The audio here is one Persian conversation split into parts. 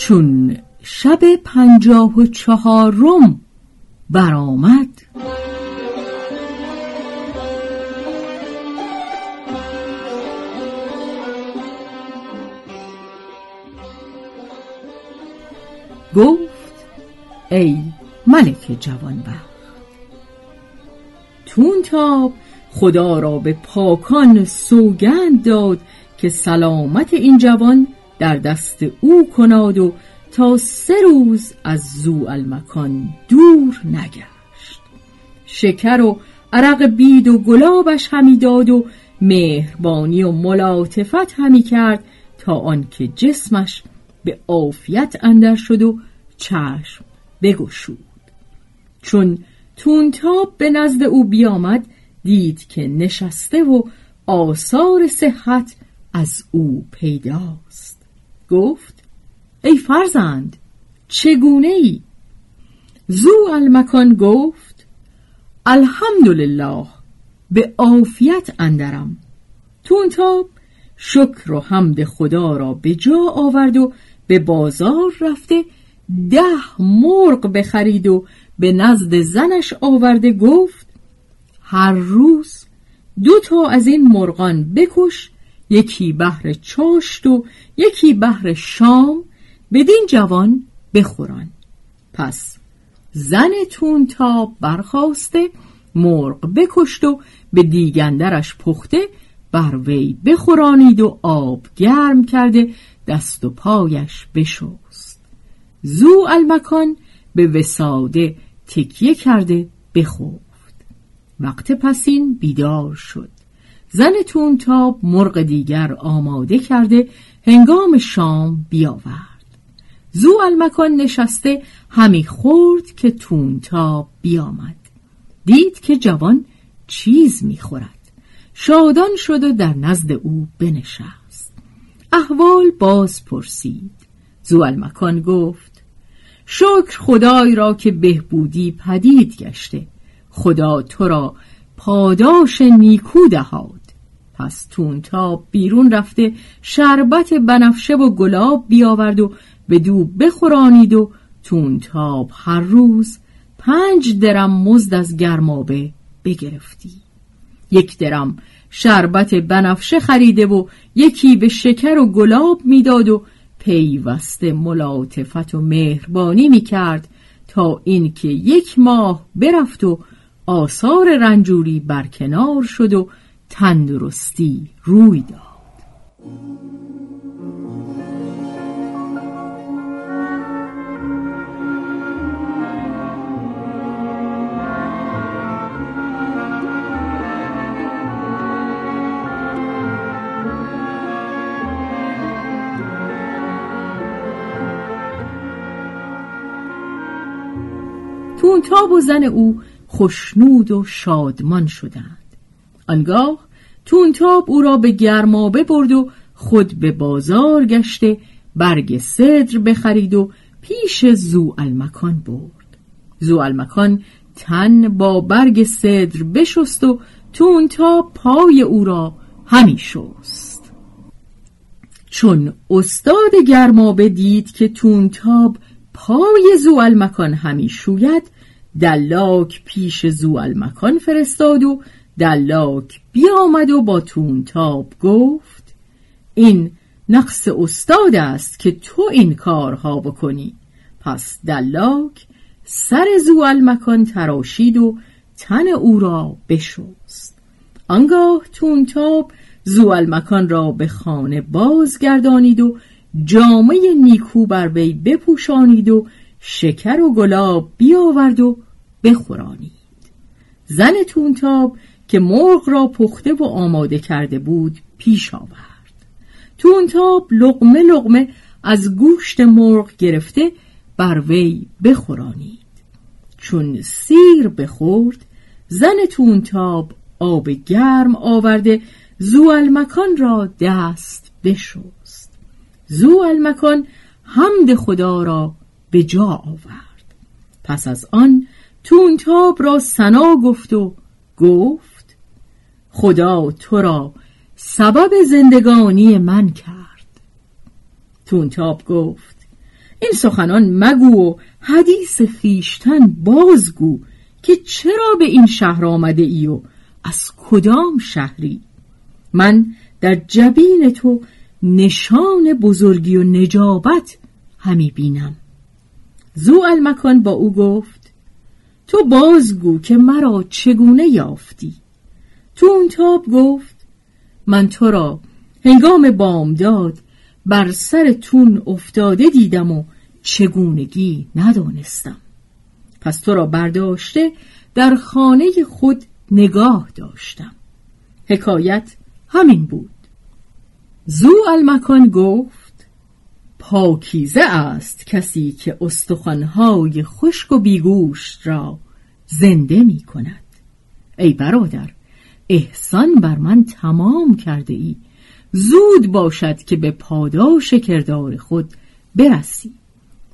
چون شب پنجاه و چهارم برآمد. گفت ای ملک جوانبخت تونتاب خدا را به پاکان سوگند داد که سلامت این جوان در دست او کناد و تا سه روز از زو المکان دور نگشت. شکر و عرق بید و گلابش همی داد و مهربانی و ملاطفت همی کرد تا آنکه جسمش به عافیت اندر شد و چشم بگشود. چون تونتاب به نزد او بیامد دید که نشسته و آثار صحت از او پیداست. گفت ای فرزند چگونه ای؟ زو المکان گفت الحمدلله به عافیت اندرم تونتاب شکر و حمد خدا را به جا آورد و به بازار رفته ده مرغ بخرید و به نزد زنش آورده گفت هر روز دو تا از این مرغان بکش یکی بهر چاشت و یکی بهر شام بدین جوان بخوران. پس زن تا برخواسته مرغ بکشت و به دیگندرش پخته بر وی بخورانید و آب گرم کرده دست و پایش بشست. زو المکان به وساده تکیه کرده بخفت. وقت پسین بیدار شد. زن تونتاب مرغ دیگر آماده کرده هنگام شام بیاورد. زو المکان نشسته همی خورد که تونتاب بیامد. دید که جوان چیز می‌خورد شادان شد و در نزد او بنشست. احوال باز پرسید. زو المکان گفت شکر خدای را که بهبودی پدید گشته. خدا تو را پاداش نیکو دهاد. پس تونتاب بیرون رفته شربت بنفشه و گلاب بیاورد و به دو بخورانید و تونتاب هر روز پنج درم مزد از گرمابه بگرفتی. یک درم شربت بنفشه خریده و یکی به شکر و گلاب می‌داد و پیوسته ملاطفت و مهربانی می‌کرد تا اینکه یک ماه برفت و آثار رنجوری برکنار شد و تندرستی روی داد. تونتاب و زن او خشنود و شادمان شدند. آنگاه تونتاب او را به گرمابه برد و خود به بازار گشته برگ صدر بخرید و پیش زو المکان برد. زو المکان تن با برگ صدر بشست و تونتاب پای او را همی شست. چون استاد گرمابه دید که تونتاب پای زو المکان همی شوید دلاک پیش زوالمکان فرستاد و دلاک بیامد و با تونتاب گفت این نقص استاد است که تو این کارها بکنی. پس دلاک سر زوالمکان تراشید و تن او را بشست. آنگاه تونتاب زوالمکان را به خانه بازگردانید و جامعه نیکو بر وی بپوشانید و شکر و گلاب بیاورد و بخورانید. زن تونتاب که مرغ را پخته و آماده کرده بود پیش آورد. تونتاب لقمه لقمه از گوشت مرغ گرفته بر وی بخورانید. چون سیر بخورد زن تونتاب آب گرم آورده زوالمکان را دست بشست. زوالمکان حمد خدا را به جا آورد. پس از آن تونتاب را سنا گفت و گفت خدا تو را سبب زندگانی من کرد. تونتاب گفت این سخنان مگو و حدیث خیشتن بازگو که چرا به این شهر آمده ای و از کدام شهری؟ من در جبین تو نشان بزرگی و نجابت همی بینم. زو المکان با او گفت تو بازگو که مرا چگونه یافتی؟ تو تاب گفت من تو را هنگام بامداد بر سر تون افتاده دیدم و چگونگی ندانستم. پس تو را برداشته در خانه خود نگاه داشتم. حکایت همین بود. زو المکان گفت پاکیزه است کسی که استخوانهای خشک و بیگوشت را زنده می کند ای برادر احسان بر من تمام کرده ای زود باشد که به پاداش کردار خود برسی.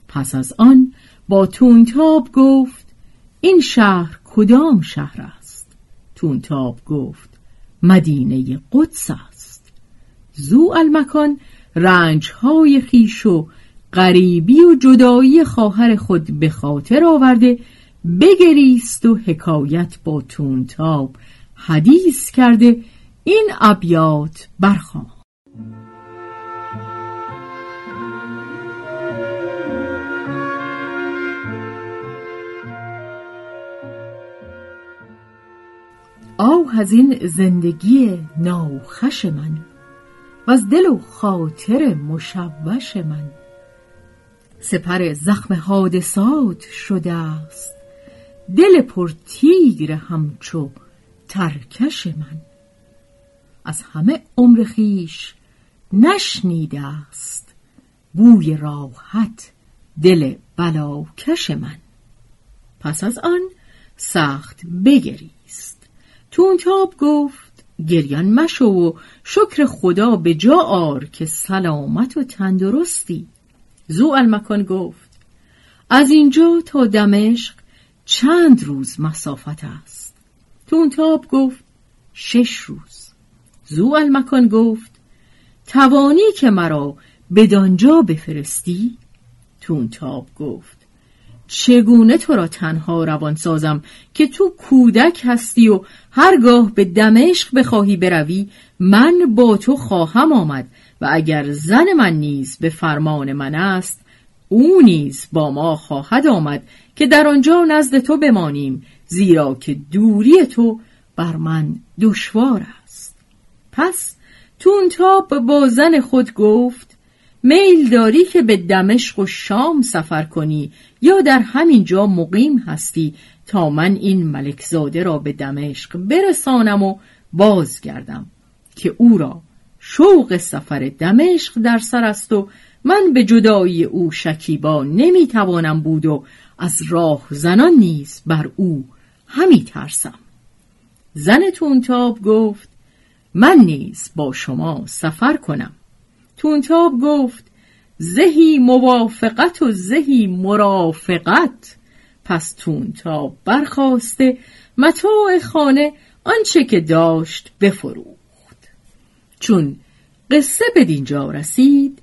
پس از آن با تونتاب گفت این شهر کدام شهر است؟ تونتاب گفت مدینه قدس است. زو المکان رنجهای خیش و غریبی و جدایی خواهر خود به خاطر آورده بگریست و حکایت با تونتاب حدیث کرده این ابیات برخوان. آه از این زندگی ناوخش من و از دل و خاطر مشوش من. سپر زخم حادثات شده است. دل پر تیر همچو ترکش من. از همه عمر خیش نشنیده است بوی راحت دل بلاکش من. پس از آن سخت بگریست. تونتاب گفت گریان مشو و شکر خدا به جا آر که سلامت و تندرستی. زو المکان گفت از اینجا تا دمشق چند روز مسافت است؟ تونتاب گفت شش روز. زو المکان گفت توانی که مرا بدانجا بفرستی؟ تونتاب گفت چگونه تو را تنها روان سازم که تو کودک هستی و هرگاه به دمشق بخواهی بروی من با تو خواهم آمد و اگر زن من نیز به فرمان من است او نیز با ما خواهد آمد که در آنجا نزد تو بمانیم زیرا که دوری تو بر من دشوار است. پس تونتاب با زن خود گفت میل داری که به دمشق و شام سفر کنی یا در همین جا مقیم هستی تا من این ملکزاده را به دمشق برسانم و بازگردم که او را شوق سفر دمشق در سر است و من به جدایی او شکیبا نمی‌توانم بود و از راه زنان نیز بر او همی ترسم. زن تونتاب گفت من نیز با شما سفر کنم. تونتاب گفت زهی موافقت و زهی مرافقت. پس تونتاب برخواسته متاع خانه آنچه که داشت بفروخت. چون قصه به دینجا رسید